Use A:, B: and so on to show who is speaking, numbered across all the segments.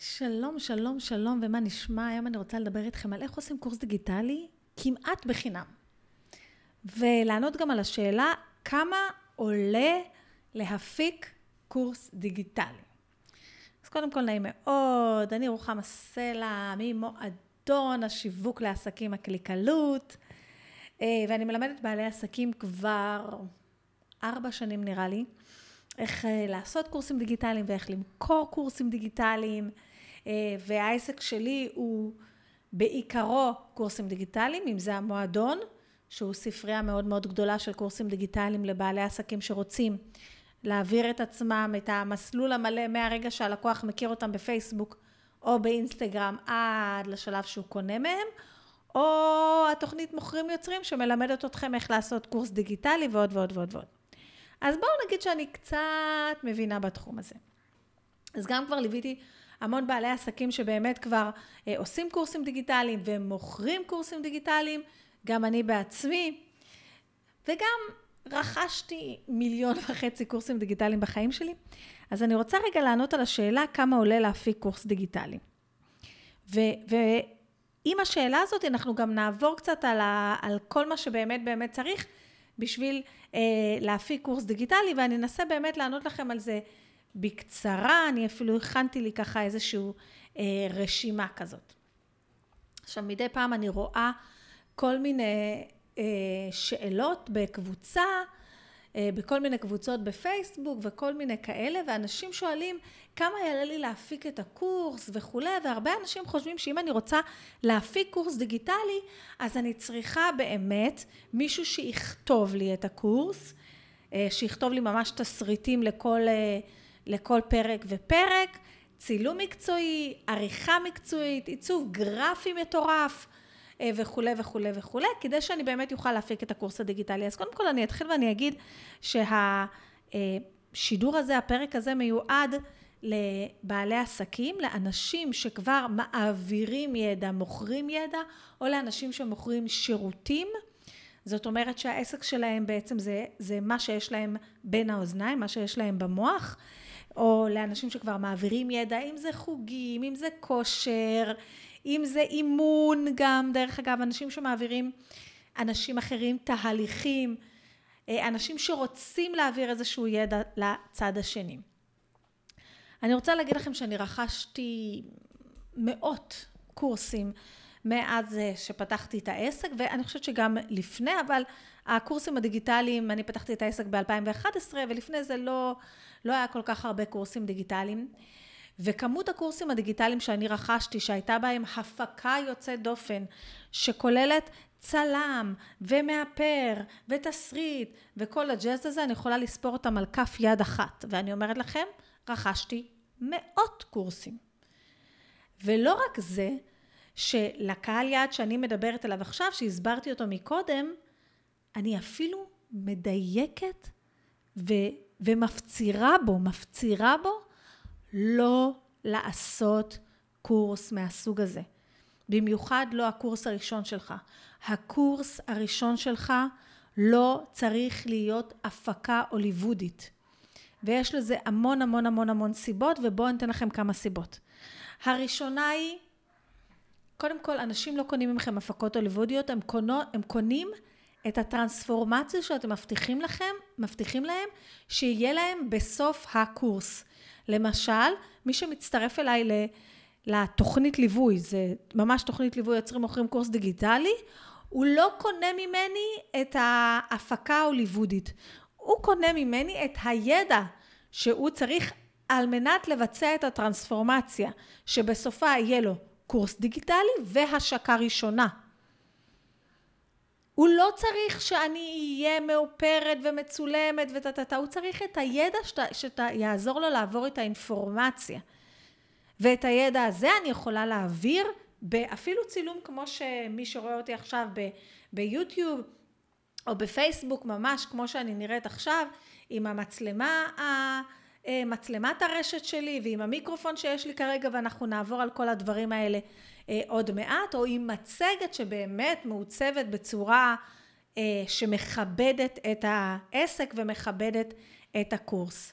A: שלום, שלום, שלום, ומה נשמע? היום אני רוצה לדבר איתכם על איך עושים קורס דיגיטלי כמעט בחינם. ולענות גם על השאלה, כמה עולה להפיק קורס דיגיטלי. אז קודם כל, נעים מאוד, אני רוחמה סלע, ממועדון השיווק לעסקים הקליקלות, אה, ואני מלמדת בעלי עסקים כבר ארבע שנים נראה לי, איך אה, לעשות קורסים דיגיטליים ואיך למכור קורסים דיגיטליים. אה, והעסק שלי הוא בעיקרו קורסים דיגיטליים, אם זה המועדון, שהוא ספרייה מאוד מאוד גדולה של קורסים דיגיטליים לבעלי עסקים שרוצים להעביר את עצמם, את המסלול המלא מהרגע שהלקוח מכיר אותם בפייסבוק או באינסטגרם עד לשלב שהוא קונה מהם, או התוכנית מוכרים יוצרים שמלמדת אתכם איך לעשות קורס דיגיטלי ועוד ועוד ועוד ועוד. אז בואו נגיד שאני קצת מבינה בתחום הזה. אז גם כבר ליוויתי המון בעלי עסקים שבאמת כבר אה, עושים קורסים דיגיטליים ומוכרים קורסים דיגיטליים, גם אני בעצמי, וגם רכשתי מיליון וחצי קורסים דיגיטליים בחיים שלי. אז אני רוצה רגע לענות על השאלה כמה עולה להפיק קורס דיגיטלי. ועם השאלה הזאת אנחנו גם נעבור קצת על, על כל מה שבאמת באמת צריך בשביל אה, להפיק קורס דיגיטלי, ואני אנסה באמת לענות לכם על זה בקצרה, אני אפילו הכנתי לי ככה איזושהי אה, רשימה כזאת. עכשיו, מדי פעם אני רואה כל מיני אה, שאלות בקבוצה, אה, בכל מיני קבוצות בפייסבוק וכל מיני כאלה, ואנשים שואלים כמה יעלה לי להפיק את הקורס וכולי, והרבה אנשים חושבים שאם אני רוצה להפיק קורס דיגיטלי, אז אני צריכה באמת מישהו שיכתוב לי את הקורס, אה, שיכתוב לי ממש תסריטים לכל... אה, לכל פרק ופרק, צילום מקצועי, עריכה מקצועית, עיצוב גרפי מטורף אה, וכולי וכולי וכולי, כדי שאני באמת אוכל להפיק את הקורס הדיגיטלי. אז קודם כל אני אתחיל ואני אגיד שהשידור הזה, הפרק הזה מיועד לבעלי עסקים, לאנשים שכבר מעבירים ידע, מוכרים ידע, או לאנשים שמוכרים שירותים. זאת אומרת שהעסק שלהם בעצם זה, זה מה שיש להם בין האוזניים, מה שיש להם במוח. או לאנשים שכבר מעבירים ידע, אם זה חוגים, אם זה כושר, אם זה אימון גם, דרך אגב, אנשים שמעבירים אנשים אחרים תהליכים, אה, אנשים שרוצים להעביר איזשהו ידע לצד השני. אני רוצה להגיד לכם שאני רכשתי מאות קורסים מאז אה, שפתחתי את העסק, ואני חושבת שגם לפני, אבל הקורסים הדיגיטליים, אני פתחתי את העסק ב-2011, ולפני זה לא, לא היה כל כך הרבה קורסים דיגיטליים. וכמות הקורסים הדיגיטליים שאני רכשתי, שהייתה בהם הפקה יוצאת דופן, שכוללת צלם ומאפר ותסריט וכל הג'אז הזה, אני יכולה לספור אותם על כף יד אחת. ואני אומרת לכם, רכשתי מאות קורסים. ולא רק זה, שלקהל יעד שאני מדברת עליו עכשיו, שהסברתי אותו מקודם, אני אפילו מדייקת ו, ומפצירה בו, מפצירה בו לא לעשות קורס מהסוג הזה. במיוחד לא הקורס הראשון שלך. הקורס הראשון שלך לא צריך להיות הפקה הוליוודית. ויש לזה המון המון המון המון סיבות, ובואו ניתן לכם כמה סיבות. הראשונה היא, קודם כל, אנשים לא קונים ממכם הפקות הוליוודיות, הם, קונו, הם קונים את הטרנספורמציה שאתם מבטיחים לכם, מבטיחים להם, שיהיה להם בסוף הקורס. למשל, מי שמצטרף אליי לתוכנית ליווי, זה ממש תוכנית ליווי יוצרים מוכרים קורס דיגיטלי, הוא לא קונה ממני את ההפקה ההוליוודית. הוא קונה ממני את הידע שהוא צריך על מנת לבצע את הטרנספורמציה, שבסופה יהיה לו קורס דיגיטלי והשקה ראשונה. הוא לא צריך שאני אהיה מאופרת ומצולמת וטה-טה-טה, הוא צריך את הידע שיעזור לו לעבור את האינפורמציה. ואת הידע הזה אני יכולה להעביר באפילו צילום כמו שמי שרואה אותי עכשיו ב- ביוטיוב או בפייסבוק, ממש כמו שאני נראית עכשיו, עם המצלמה, אה, מצלמת הרשת שלי ועם המיקרופון שיש לי כרגע, ואנחנו נעבור על כל הדברים האלה אה, עוד מעט, או עם מצגת שבאמת מעוצבת בצורה אה, שמכבדת את העסק ומכבדת את הקורס.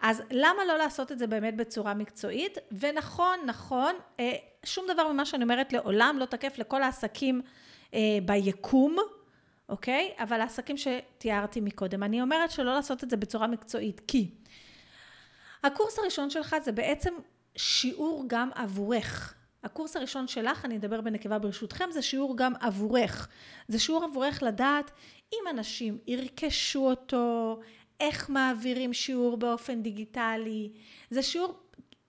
A: אז למה לא לעשות את זה באמת בצורה מקצועית? ונכון, נכון, אה, שום דבר ממה שאני אומרת לעולם לא תקף לכל העסקים אה, ביקום, אוקיי? אבל העסקים שתיארתי מקודם. אני אומרת שלא לעשות את זה בצורה מקצועית, כי הקורס הראשון שלך זה בעצם שיעור גם עבורך. הקורס הראשון שלך, אני אדבר בנקבה ברשותכם, זה שיעור גם עבורך. זה שיעור עבורך לדעת אם אנשים ירכשו אותו, איך מעבירים שיעור באופן דיגיטלי. זה שיעור,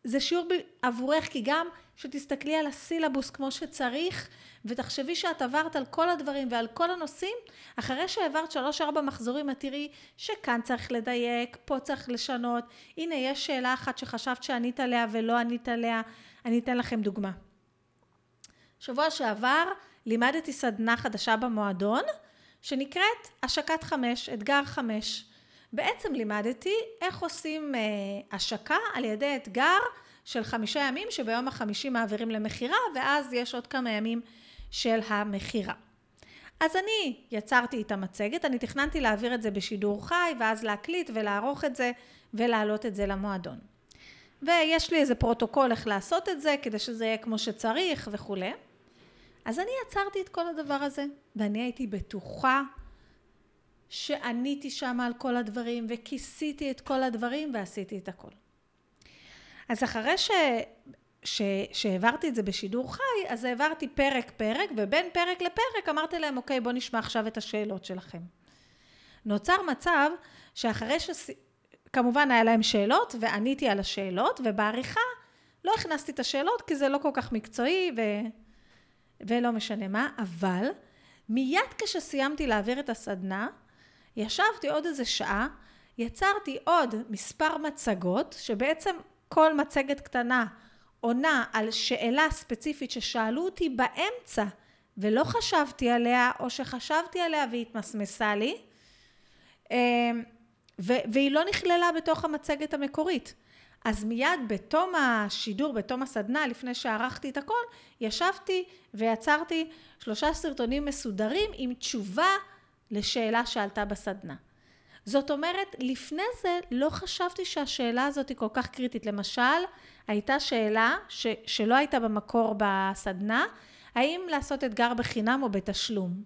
A: זה שיעור עבורך, כי גם שתסתכלי על הסילבוס כמו שצריך, ותחשבי שאת עברת על כל הדברים ועל כל הנושאים, אחרי שהעברת שלוש-ארבע מחזורים, את תראי שכאן צריך לדייק, פה צריך לשנות. הנה, יש שאלה אחת שחשבת שענית עליה ולא ענית עליה. אני אתן לכם דוגמה. שבוע שעבר לימדתי סדנה חדשה במועדון, שנקראת השקת חמש, אתגר חמש. בעצם לימדתי איך עושים אה, השקה על ידי אתגר של חמישה ימים שביום החמישי מעבירים למכירה ואז יש עוד כמה ימים של המכירה. אז אני יצרתי את המצגת, אני תכננתי להעביר את זה בשידור חי ואז להקליט ולערוך את זה ולהעלות את זה למועדון. ויש לי איזה פרוטוקול איך לעשות את זה כדי שזה יהיה כמו שצריך וכולי. אז אני יצרתי את כל הדבר הזה ואני הייתי בטוחה שעניתי שם על כל הדברים וכיסיתי את כל הדברים ועשיתי את הכל. אז אחרי ש... ש... שהעברתי את זה בשידור חי, אז העברתי פרק פרק, ובין פרק לפרק אמרתי להם, אוקיי, בואו נשמע עכשיו את השאלות שלכם. נוצר מצב שאחרי ש... כמובן היה להם שאלות, ועניתי על השאלות, ובעריכה לא הכנסתי את השאלות, כי זה לא כל כך מקצועי, ו... ולא משנה מה, אבל מיד כשסיימתי להעביר את הסדנה, ישבתי עוד איזה שעה, יצרתי עוד מספר מצגות, שבעצם כל מצגת קטנה עונה על שאלה ספציפית ששאלו אותי באמצע ולא חשבתי עליה, או שחשבתי עליה והתמסמסה לי, אמ, והיא לא נכללה בתוך המצגת המקורית. אז מיד בתום השידור, בתום הסדנה, לפני שערכתי את הכל, ישבתי ויצרתי שלושה סרטונים מסודרים עם תשובה לשאלה שעלתה בסדנה. זאת אומרת, לפני זה לא חשבתי שהשאלה הזאת היא כל כך קריטית. למשל, הייתה שאלה ש, שלא הייתה במקור בסדנה, האם לעשות אתגר בחינם או בתשלום.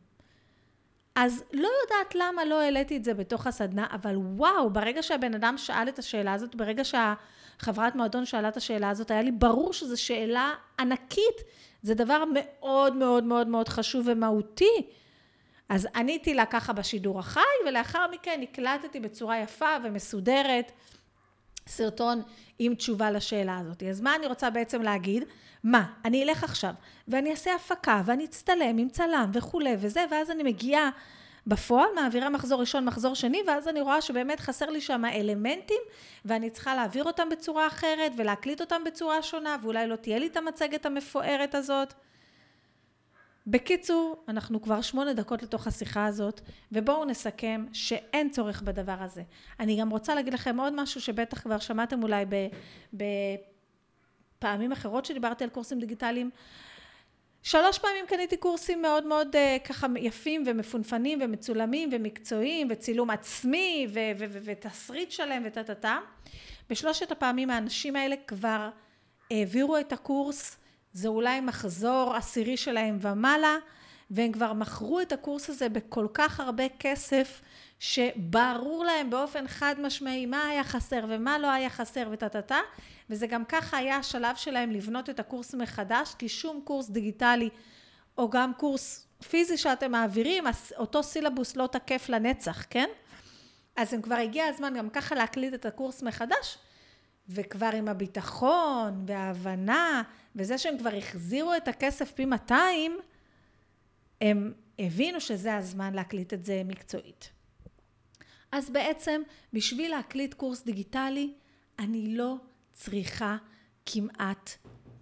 A: אז לא יודעת למה לא העליתי את זה בתוך הסדנה, אבל וואו, ברגע שהבן אדם שאל את השאלה הזאת, ברגע שהחברת מועדון שאלה את השאלה הזאת, היה לי ברור שזו שאלה ענקית. זה דבר מאוד מאוד מאוד מאוד חשוב ומהותי. אז עניתי לה ככה בשידור החי, ולאחר מכן הקלטתי בצורה יפה ומסודרת סרטון עם תשובה לשאלה הזאת. אז מה אני רוצה בעצם להגיד? מה, אני אלך עכשיו, ואני אעשה הפקה, ואני אצטלם עם צלם וכולי וזה, ואז אני מגיעה בפועל, מעבירה מחזור ראשון, מחזור שני, ואז אני רואה שבאמת חסר לי שם אלמנטים, ואני צריכה להעביר אותם בצורה אחרת, ולהקליט אותם בצורה שונה, ואולי לא תהיה לי את המצגת המפוארת הזאת. בקיצור, אנחנו כבר שמונה דקות לתוך השיחה הזאת, ובואו נסכם שאין צורך בדבר הזה. אני גם רוצה להגיד לכם עוד משהו שבטח כבר שמעתם אולי בפעמים אחרות שדיברתי על קורסים דיגיטליים. שלוש פעמים קניתי קורסים מאוד מאוד uh, ככה יפים ומפונפנים ומצולמים ומקצועיים וצילום עצמי ותסריט שלם וטה טה טה. בשלושת הפעמים האנשים האלה כבר העבירו את הקורס זה אולי מחזור עשירי שלהם ומעלה, והם כבר מכרו את הקורס הזה בכל כך הרבה כסף, שברור להם באופן חד משמעי מה היה חסר ומה לא היה חסר וטה טה טה, וזה גם ככה היה השלב שלהם לבנות את הקורס מחדש, כי שום קורס דיגיטלי או גם קורס פיזי שאתם מעבירים, אותו סילבוס לא תקף לנצח, כן? אז הם כבר הגיע הזמן גם ככה להקליט את הקורס מחדש, וכבר עם הביטחון וההבנה וזה שהם כבר החזירו את הכסף פי 200, הם הבינו שזה הזמן להקליט את זה מקצועית. אז בעצם בשביל להקליט קורס דיגיטלי אני לא צריכה כמעט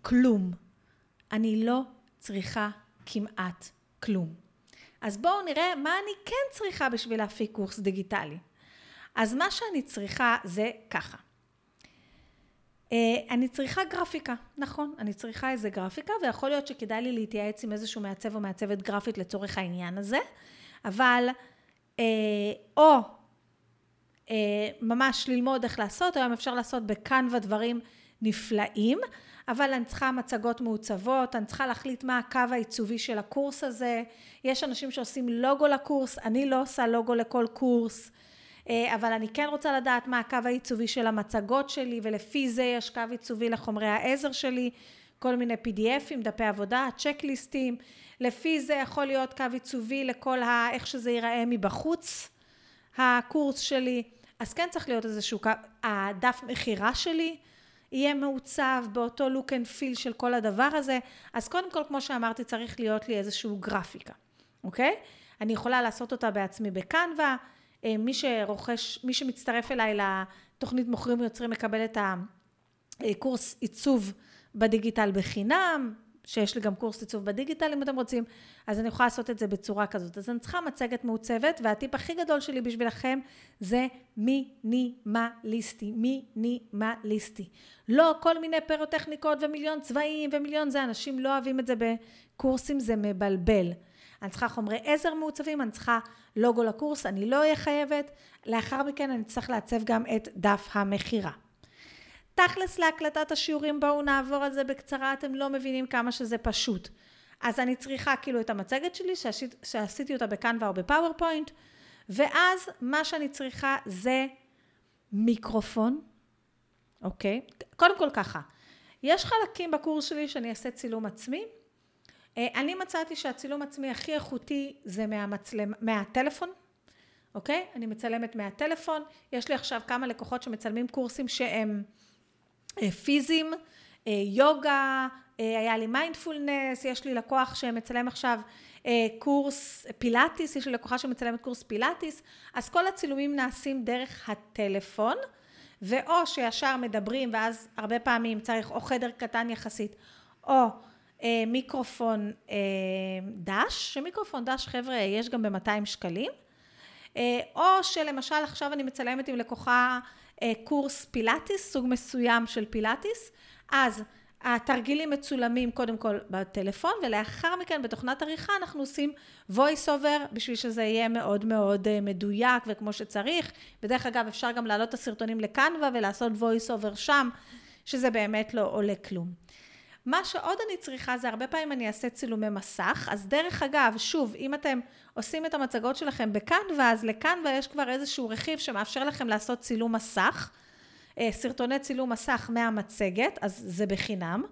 A: כלום. אני לא צריכה כמעט כלום. אז בואו נראה מה אני כן צריכה בשביל להפיק קורס דיגיטלי. אז מה שאני צריכה זה ככה. אה, אני צריכה גרפיקה, נכון, אני צריכה איזה גרפיקה ויכול להיות שכדאי לי להתייעץ עם איזשהו מעצב או מעצבת גרפית לצורך העניין הזה, אבל אה, או ממש ללמוד איך לעשות, היום אפשר לעשות בקנווה דברים נפלאים, אבל אני צריכה מצגות מעוצבות, אני צריכה להחליט מה הקו העיצובי של הקורס הזה, יש אנשים שעושים לוגו לקורס, אני לא עושה לוגו לכל קורס, אה, אבל אני כן רוצה לדעת מה הקו העיצובי של המצגות שלי, ולפי זה יש קו עיצובי לחומרי העזר שלי, כל מיני PDFים, דפי עבודה, צ'קליסטים, לפי זה יכול להיות קו עיצובי לכל ה... איך שזה ייראה מבחוץ, הקורס שלי, אז כן צריך להיות איזשהו קו, הדף מכירה שלי יהיה מעוצב באותו look and feel של כל הדבר הזה, אז קודם כל, כמו שאמרתי, צריך להיות לי איזשהו גרפיקה, אוקיי? אני יכולה לעשות אותה בעצמי בקנווה, אה, מי שרוכש, מי שמצטרף אליי לתוכנית מוכרים ויוצרים מקבל את הקורס עיצוב בדיגיטל בחינם, שיש לי גם קורס עיצוב בדיגיטל אם אתם רוצים, אז אני יכולה לעשות את זה בצורה כזאת. אז אני צריכה מצגת מעוצבת, והטיפ הכי גדול שלי בשבילכם זה מינימליסטי, מינימליסטי. לא כל מיני פירוטכניקות ומיליון צבעים ומיליון זה, אנשים לא אוהבים את זה בקורסים, זה מבלבל. אני צריכה חומרי עזר מעוצבים, אני צריכה לוגו לקורס, אני לא אהיה חייבת, לאחר מכן אני צריך לעצב גם את דף המכירה. תכלס להקלטת השיעורים, בואו נעבור על זה בקצרה, אתם לא מבינים כמה שזה פשוט. אז אני צריכה כאילו את המצגת שלי, שעשית, שעשיתי אותה בקנווה או בפאורפוינט, ואז מה שאני צריכה זה מיקרופון, אוקיי? קודם כל ככה, יש חלקים בקורס שלי שאני אעשה צילום עצמי, אני מצאתי שהצילום עצמי הכי איכותי זה מהמצלמה, מהטלפון, אוקיי? אני מצלמת מהטלפון, יש לי עכשיו כמה לקוחות שמצלמים קורסים שהם אה, פיזיים, אה, יוגה, היה לי מיינדפולנס, יש לי לקוח שמצלם עכשיו קורס פילאטיס, יש לי לקוחה שמצלמת קורס פילאטיס, אז כל הצילומים נעשים דרך הטלפון, ואו שישר מדברים ואז הרבה פעמים צריך או חדר קטן יחסית, או אה, מיקרופון אה, דש, שמיקרופון דש חבר'ה יש גם ב-200 שקלים, אה, או שלמשל עכשיו אני מצלמת עם לקוחה קורס פילאטיס, סוג מסוים של פילאטיס, אז התרגילים מצולמים קודם כל בטלפון ולאחר מכן בתוכנת עריכה אנחנו עושים voice over בשביל שזה יהיה מאוד מאוד מדויק וכמו שצריך ודרך אגב אפשר גם להעלות את הסרטונים לקנווה ולעשות voice over שם שזה באמת לא עולה כלום. מה שעוד אני צריכה זה הרבה פעמים אני אעשה צילומי מסך, אז דרך אגב, שוב, אם אתם עושים את המצגות שלכם בקנווה, אז לקנווה יש כבר איזשהו רכיב שמאפשר לכם לעשות צילום מסך, אה, סרטוני צילום מסך מהמצגת, אז זה בחינם.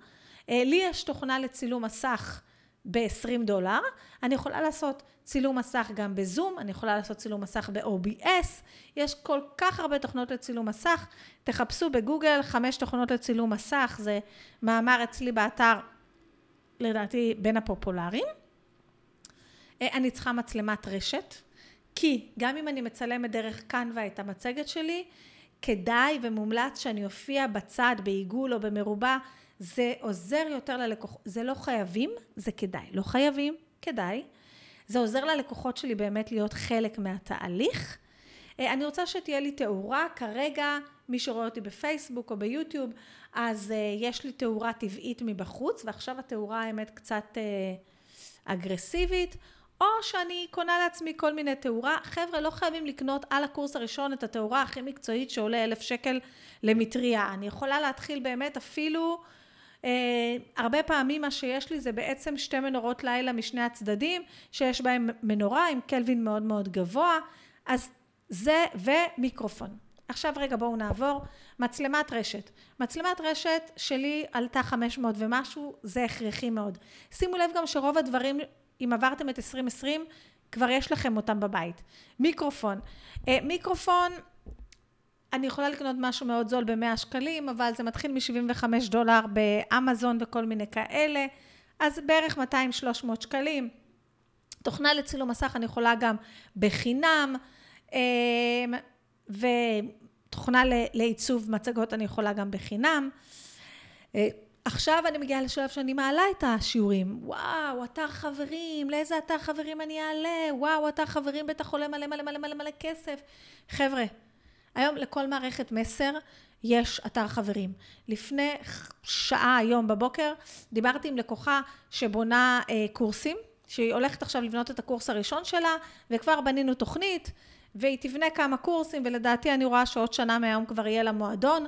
A: אה, לי יש תוכנה לצילום מסך ב-20 דולר, אני יכולה לעשות צילום מסך גם בזום, אני יכולה לעשות צילום מסך ב-OBS, יש כל כך הרבה תוכנות לצילום מסך, תחפשו בגוגל חמש תוכנות לצילום מסך, זה מאמר אצלי באתר, לדעתי בין הפופולריים. אה, אני צריכה מצלמת רשת, כי גם אם אני מצלמת דרך קנווה את המצגת שלי, כדאי ומומלץ שאני אופיע בצד, בעיגול או במרובע, זה עוזר יותר ללקוחות, זה לא חייבים, זה כדאי, לא חייבים, כדאי. זה עוזר ללקוחות שלי באמת להיות חלק מהתהליך. אה, אני רוצה שתהיה לי תאורה, כרגע מי שרואה אותי בפייסבוק או ביוטיוב, אז אה, יש לי תאורה טבעית מבחוץ, ועכשיו התאורה האמת קצת אה, אגרסיבית, או שאני קונה לעצמי כל מיני תאורה. חבר'ה, לא חייבים לקנות על הקורס הראשון את התאורה הכי מקצועית שעולה אלף שקל למטריה. אני יכולה להתחיל באמת אפילו הרבה פעמים מה שיש לי זה בעצם שתי מנורות לילה משני הצדדים, שיש בהם מנורה עם קלווין מאוד מאוד גבוה, אז זה ומיקרופון. עכשיו רגע בואו נעבור, מצלמת רשת. מצלמת רשת שלי עלתה 500 ומשהו, זה הכרחי מאוד. שימו לב גם שרוב הדברים, אם עברתם את 2020, כבר יש לכם אותם בבית. מיקרופון. אה, מיקרופון אני יכולה לקנות משהו מאוד זול ב-100 שקלים, אבל זה מתחיל מ-75 דולר באמזון וכל מיני כאלה, אז בערך 200-300 שקלים. תוכנה לצילום מסך אני יכולה גם בחינם, אמ, ותוכנה לעיצוב מצגות אני יכולה גם בחינם. אה, עכשיו אני מגיעה לשלב שאני מעלה את השיעורים. וואו, אתר חברים, לאיזה אתר חברים אני אעלה? וואו, אתר חברים בטח עולה מלא מלא מלא מלא מלא כסף. חבר'ה, היום לכל מערכת מסר יש אתר חברים. לפני שעה היום בבוקר דיברתי עם לקוחה שבונה אה, קורסים, שהיא הולכת עכשיו לבנות את הקורס הראשון שלה, וכבר בנינו תוכנית, והיא תבנה כמה קורסים, ולדעתי אני רואה שעוד שנה מהיום כבר יהיה לה מועדון.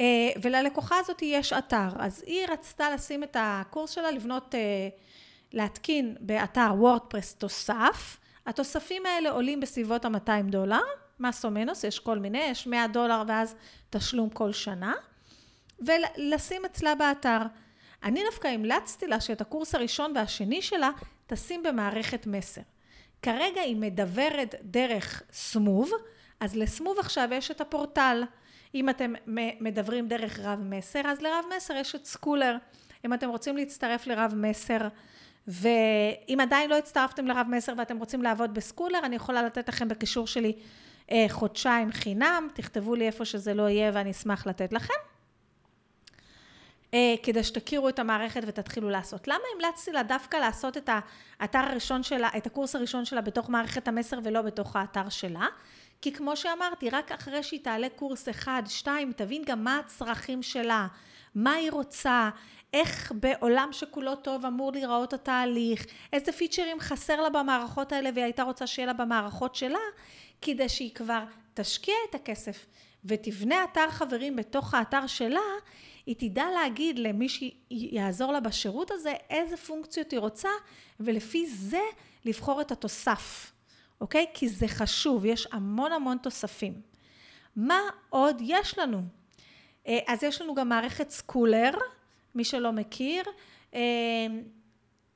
A: אה, וללקוחה הזאת יש אתר. אז היא רצתה לשים את הקורס שלה, לבנות, אה, להתקין באתר וורדפרס תוסף. התוספים האלה עולים בסביבות ה-200 דולר, מס או מינוס, יש כל מיני, יש 100 דולר ואז תשלום כל שנה, ולשים אצלה באתר. אני דווקא המלצתי לה שאת הקורס הראשון והשני שלה תשים במערכת מסר. כרגע היא מדברת דרך סמוב, אז לסמוב עכשיו יש את הפורטל. אם אתם מדברים דרך רב מסר, אז לרב מסר יש את סקולר. אם אתם רוצים להצטרף לרב מסר, ואם עדיין לא הצטרפתם לרב מסר ואתם רוצים לעבוד בסקולר, אני יכולה לתת לכם בקישור שלי חודשיים חינם, תכתבו לי איפה שזה לא יהיה ואני אשמח לתת לכם. אה, כדי שתכירו את המערכת ותתחילו לעשות. למה המלצתי לה דווקא לעשות את האתר הראשון שלה, את הקורס הראשון שלה בתוך מערכת המסר ולא בתוך האתר שלה? כי כמו שאמרתי, רק אחרי שהיא תעלה קורס אחד, שתיים, תבין גם מה הצרכים שלה, מה היא רוצה, איך בעולם שכולו טוב אמור להיראות התהליך, איזה פיצ'רים חסר לה במערכות האלה והיא הייתה רוצה שיהיה לה במערכות שלה, כדי שהיא כבר תשקיע את הכסף ותבנה אתר חברים בתוך האתר שלה, היא תדע להגיד למי שיעזור לה בשירות הזה איזה פונקציות היא רוצה, ולפי זה לבחור את התוסף, אוקיי? כי זה חשוב, יש המון המון תוספים. מה עוד יש לנו? אה, אז יש לנו גם מערכת סקולר, מי שלא מכיר. אה,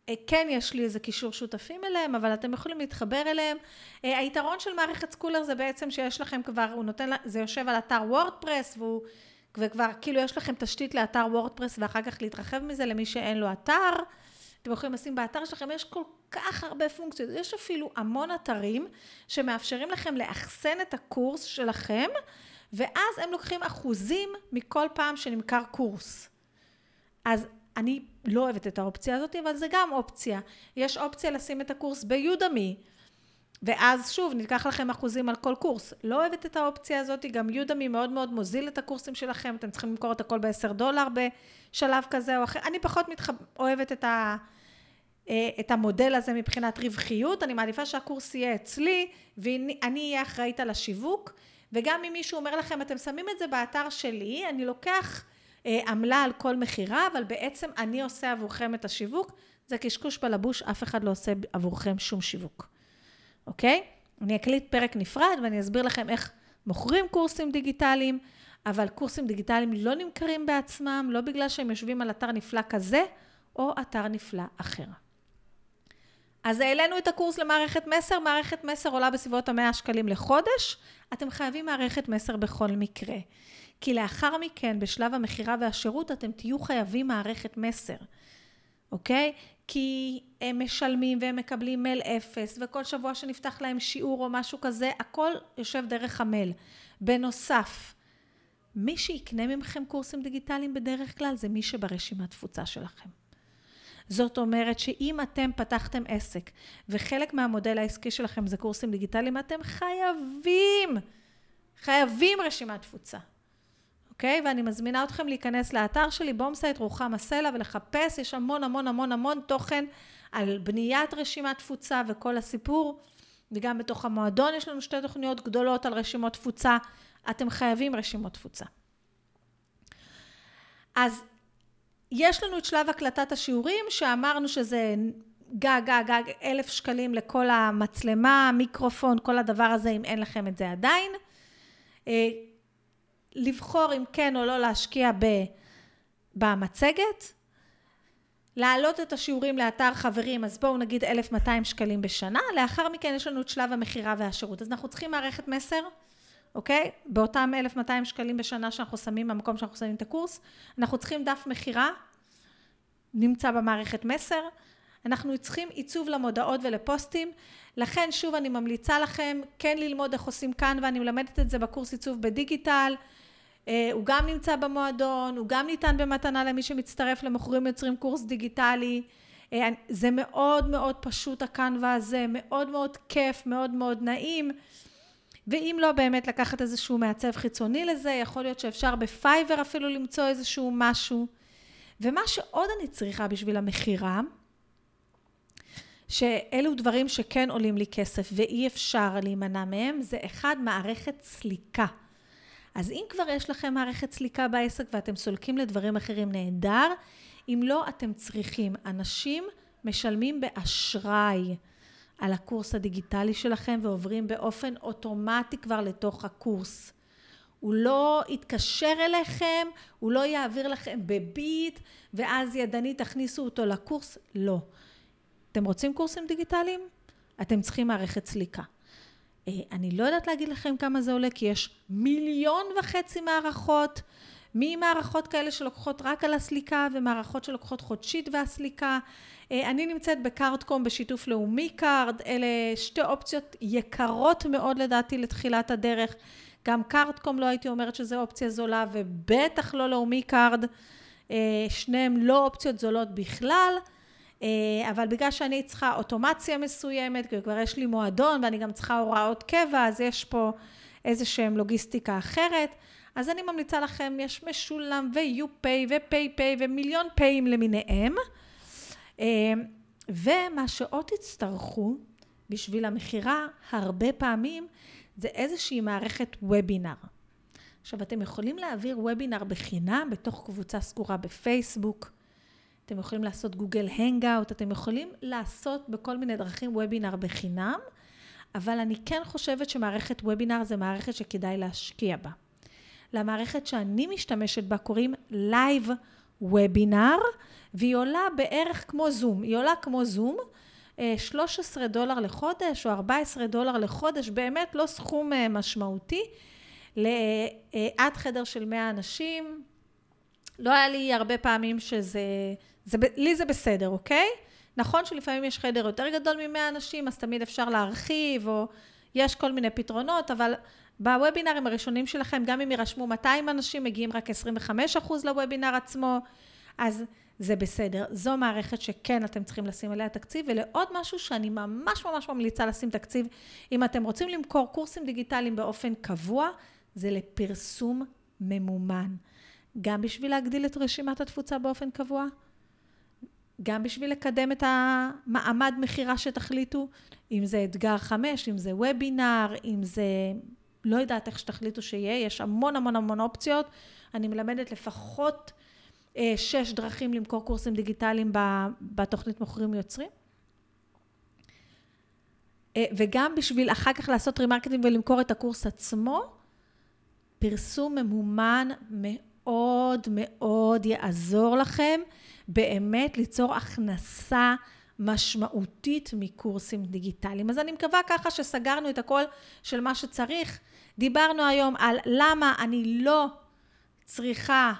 A: אה, כן יש לי איזה קישור שותפים אליהם, אבל אתם יכולים להתחבר אליהם. היתרון של מערכת סקולר זה בעצם שיש לכם כבר, הוא נותן, זה יושב על אתר וורדפרס, והוא וכבר כאילו יש לכם תשתית לאתר וורדפרס ואחר כך להתרחב מזה למי שאין לו אתר. אתם יכולים לשים באתר שלכם, יש כל כך הרבה פונקציות, יש אפילו המון אתרים שמאפשרים לכם לאחסן את הקורס שלכם, ואז הם לוקחים אחוזים מכל פעם שנמכר קורס. אז אני לא אוהבת את האופציה הזאת, אבל זה גם אופציה. יש אופציה לשים את הקורס ביודמי, ואז שוב, ניקח לכם אחוזים על כל קורס. לא אוהבת את האופציה הזאת, גם יודמי מאוד מאוד מוזיל את הקורסים שלכם, אתם צריכים למכור את הכל ב-10 דולר בשלב כזה או אחר. אני פחות מתחב... אוהבת את, ה... אה, את המודל הזה מבחינת רווחיות, אני מעדיפה שהקורס יהיה אצלי, ואני אהיה אחראית על השיווק, וגם אם מישהו אומר לכם, אתם שמים את זה באתר שלי, אני לוקח עמלה על כל מכירה, אבל בעצם אני עושה עבורכם את השיווק, זה קשקוש בלבוש, אף אחד לא עושה עבורכם שום שיווק. אוקיי? אני אקליט פרק נפרד ואני אסביר לכם איך מוכרים קורסים דיגיטליים, אבל קורסים דיגיטליים לא נמכרים בעצמם, לא בגלל שהם יושבים על אתר נפלא כזה, או אתר נפלא אחר. אז העלינו את הקורס למערכת מסר, מערכת מסר עולה בסביבות המאה שקלים לחודש, אתם חייבים מערכת מסר בכל מקרה. כי לאחר מכן, בשלב המכירה והשירות, אתם תהיו חייבים מערכת מסר, אוקיי? כי הם משלמים והם מקבלים מייל אפס, וכל שבוע שנפתח להם שיעור או משהו כזה, הכל יושב דרך המייל. בנוסף, מי שיקנה מכם קורסים דיגיטליים בדרך כלל זה מי שברשימת תפוצה שלכם. זאת אומרת שאם אתם פתחתם עסק וחלק מהמודל העסקי שלכם זה קורסים דיגיטליים, אתם חייבים, חייבים רשימת תפוצה. אוקיי? ואני מזמינה אתכם להיכנס לאתר שלי, בומסייט רוחמה סלע, ולחפש, יש המון המון המון המון תוכן על בניית רשימת תפוצה וכל הסיפור. וגם בתוך המועדון יש לנו שתי תוכניות גדולות על רשימות תפוצה. אתם חייבים רשימות תפוצה. אז יש לנו את שלב הקלטת השיעורים, שאמרנו שזה גג, גג, גג, אלף שקלים לכל המצלמה, מיקרופון, כל הדבר הזה, אם אין לכם את זה עדיין. לבחור אם כן או לא להשקיע ב, במצגת, להעלות את השיעורים לאתר חברים, אז בואו נגיד 1,200 שקלים בשנה, לאחר מכן יש לנו את שלב המכירה והשירות. אז אנחנו צריכים מערכת מסר, אוקיי? באותם 1,200 שקלים בשנה שאנחנו שמים, במקום שאנחנו שמים את הקורס, אנחנו צריכים דף מכירה, נמצא במערכת מסר, אנחנו צריכים עיצוב למודעות ולפוסטים, לכן שוב אני ממליצה לכם כן ללמוד איך עושים כאן, ואני מלמדת את זה בקורס עיצוב בדיגיטל, אה, הוא גם נמצא במועדון, הוא גם ניתן במתנה למי שמצטרף למוכרים יוצרים קורס דיגיטלי. אה, זה מאוד מאוד פשוט הקנווה הזה, מאוד מאוד כיף, מאוד מאוד נעים. ואם לא באמת לקחת איזשהו מעצב חיצוני לזה, יכול להיות שאפשר בפייבר אפילו למצוא איזשהו משהו. ומה שעוד אני צריכה בשביל המכירה, שאלו דברים שכן עולים לי כסף ואי אפשר להימנע מהם, זה אחד, מערכת סליקה. אז אם כבר יש לכם מערכת סליקה בעסק ואתם סולקים לדברים אחרים, נהדר. אם לא, אתם צריכים. אנשים משלמים באשראי על הקורס הדיגיטלי שלכם ועוברים באופן אוטומטי כבר לתוך הקורס. הוא לא יתקשר אליכם, הוא לא יעביר לכם בביט, ואז ידנית תכניסו אותו לקורס. לא. אתם רוצים קורסים דיגיטליים? אתם צריכים מערכת סליקה. אה, אני לא יודעת להגיד לכם כמה זה עולה, כי יש מיליון וחצי מערכות, ממערכות כאלה שלוקחות רק על הסליקה, ומערכות שלוקחות חודשית והסליקה. אה, אני נמצאת בקארדקום בשיתוף לאומי קארד, אלה שתי אופציות יקרות מאוד לדעתי לתחילת הדרך. גם קארדקום לא הייתי אומרת שזו אופציה זולה, ובטח לא לאומי קארד. אה, שניהם לא אופציות זולות בכלל. אה, אבל בגלל שאני צריכה אוטומציה מסוימת, וכבר יש לי מועדון ואני גם צריכה הוראות קבע, אז יש פה איזה שהם לוגיסטיקה אחרת. אז אני ממליצה לכם, יש משולם ויופיי ו PayPal ומיליון פיי'ם למיניהם. אה, ומה שעוד תצטרכו בשביל המכירה הרבה פעמים זה איזושהי מערכת וובינר. עכשיו אתם יכולים להעביר וובינר בחינם בתוך קבוצה סגורה בפייסבוק. אתם יכולים לעשות גוגל הנגאוט, אתם יכולים לעשות בכל מיני דרכים וובינר בחינם, אבל אני כן חושבת שמערכת וובינר זה מערכת שכדאי להשקיע בה. למערכת שאני משתמשת בה קוראים Live וובינר, והיא עולה בערך כמו זום. היא עולה כמו זום, 13 אה, דולר לחודש או 14 דולר לחודש, באמת לא סכום אה, משמעותי. לעד אה, חדר של 100 אנשים, לא היה לי הרבה פעמים שזה זה, לי זה בסדר, אוקיי? נכון שלפעמים יש חדר יותר גדול מ-100 אנשים, אז תמיד אפשר להרחיב, או יש כל מיני פתרונות, אבל בוובינרים הראשונים שלכם, גם אם יירשמו 200 אנשים, מגיעים רק 25% לוובינר עצמו, אז זה בסדר. זו מערכת שכן אתם צריכים לשים עליה תקציב, ולעוד משהו שאני ממש ממש ממליצה לשים תקציב, אם אתם רוצים למכור קורסים דיגיטליים באופן קבוע, זה לפרסום ממומן. גם בשביל להגדיל את רשימת התפוצה באופן קבוע, גם בשביל לקדם את המעמד מכירה שתחליטו, אם זה אתגר חמש, אם זה וובינר, אם זה לא יודעת איך שתחליטו שיהיה, יש המון המון המון אופציות. אני מלמדת לפחות אה, שש דרכים למכור קורסים דיגיטליים בתוכנית מוכרים יוצרים. אה, וגם בשביל אחר כך לעשות remarketing ולמכור את הקורס עצמו, פרסום ממומן מאוד מאוד יעזור לכם. באמת ליצור הכנסה משמעותית מקורסים דיגיטליים. אז אני מקווה ככה שסגרנו את הכל של מה שצריך. דיברנו היום על למה אני לא צריכה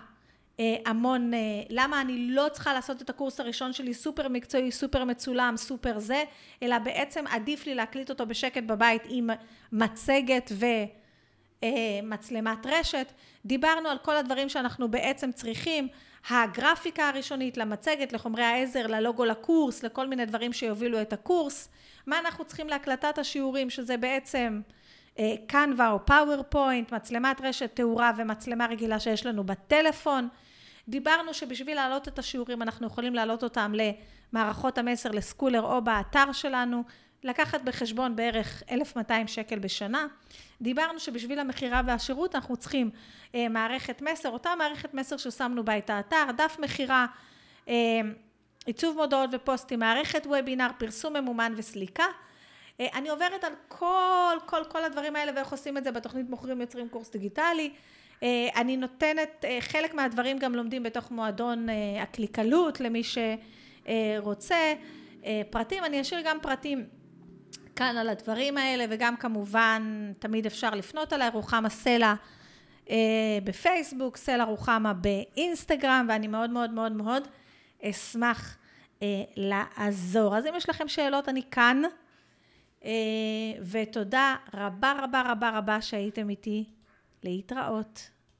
A: אה, המון, אה, למה אני לא צריכה לעשות את הקורס הראשון שלי סופר מקצועי, סופר מצולם, סופר זה, אלא בעצם עדיף לי להקליט אותו בשקט בבית עם מצגת ומצלמת אה, רשת. דיברנו על כל הדברים שאנחנו בעצם צריכים. הגרפיקה הראשונית למצגת, לחומרי העזר, ללוגו לקורס, לכל מיני דברים שיובילו את הקורס, מה אנחנו צריכים להקלטת השיעורים, שזה בעצם Canva אה, או PowerPoint, מצלמת רשת תאורה ומצלמה רגילה שיש לנו בטלפון. דיברנו שבשביל להעלות את השיעורים אנחנו יכולים להעלות אותם למערכות המסר, לסקולר או באתר שלנו, לקחת בחשבון בערך 1,200 שקל בשנה. דיברנו שבשביל המכירה והשירות אנחנו צריכים אה, מערכת מסר, אותה מערכת מסר ששמנו בה את האתר, דף מכירה, אה, עיצוב מודעות ופוסטים, מערכת וובינר, פרסום ממומן וסליקה. אה, אני עוברת על כל, כל, כל הדברים האלה ואיך עושים את זה בתוכנית מוכרים יוצרים קורס דיגיטלי. אה, אני נותנת, אה, חלק מהדברים גם לומדים בתוך מועדון אה, הקליקלות למי שרוצה. אה, פרטים, אני אשאיר גם פרטים כאן על הדברים האלה, וגם כמובן תמיד אפשר לפנות אליי, רוחמה סלע אה, בפייסבוק, סלע רוחמה באינסטגרם, ואני מאוד מאוד מאוד מאוד אשמח אה, לעזור. אז אם יש לכם שאלות, אני כאן, אה, ותודה רבה רבה רבה רבה שהייתם איתי. להתראות.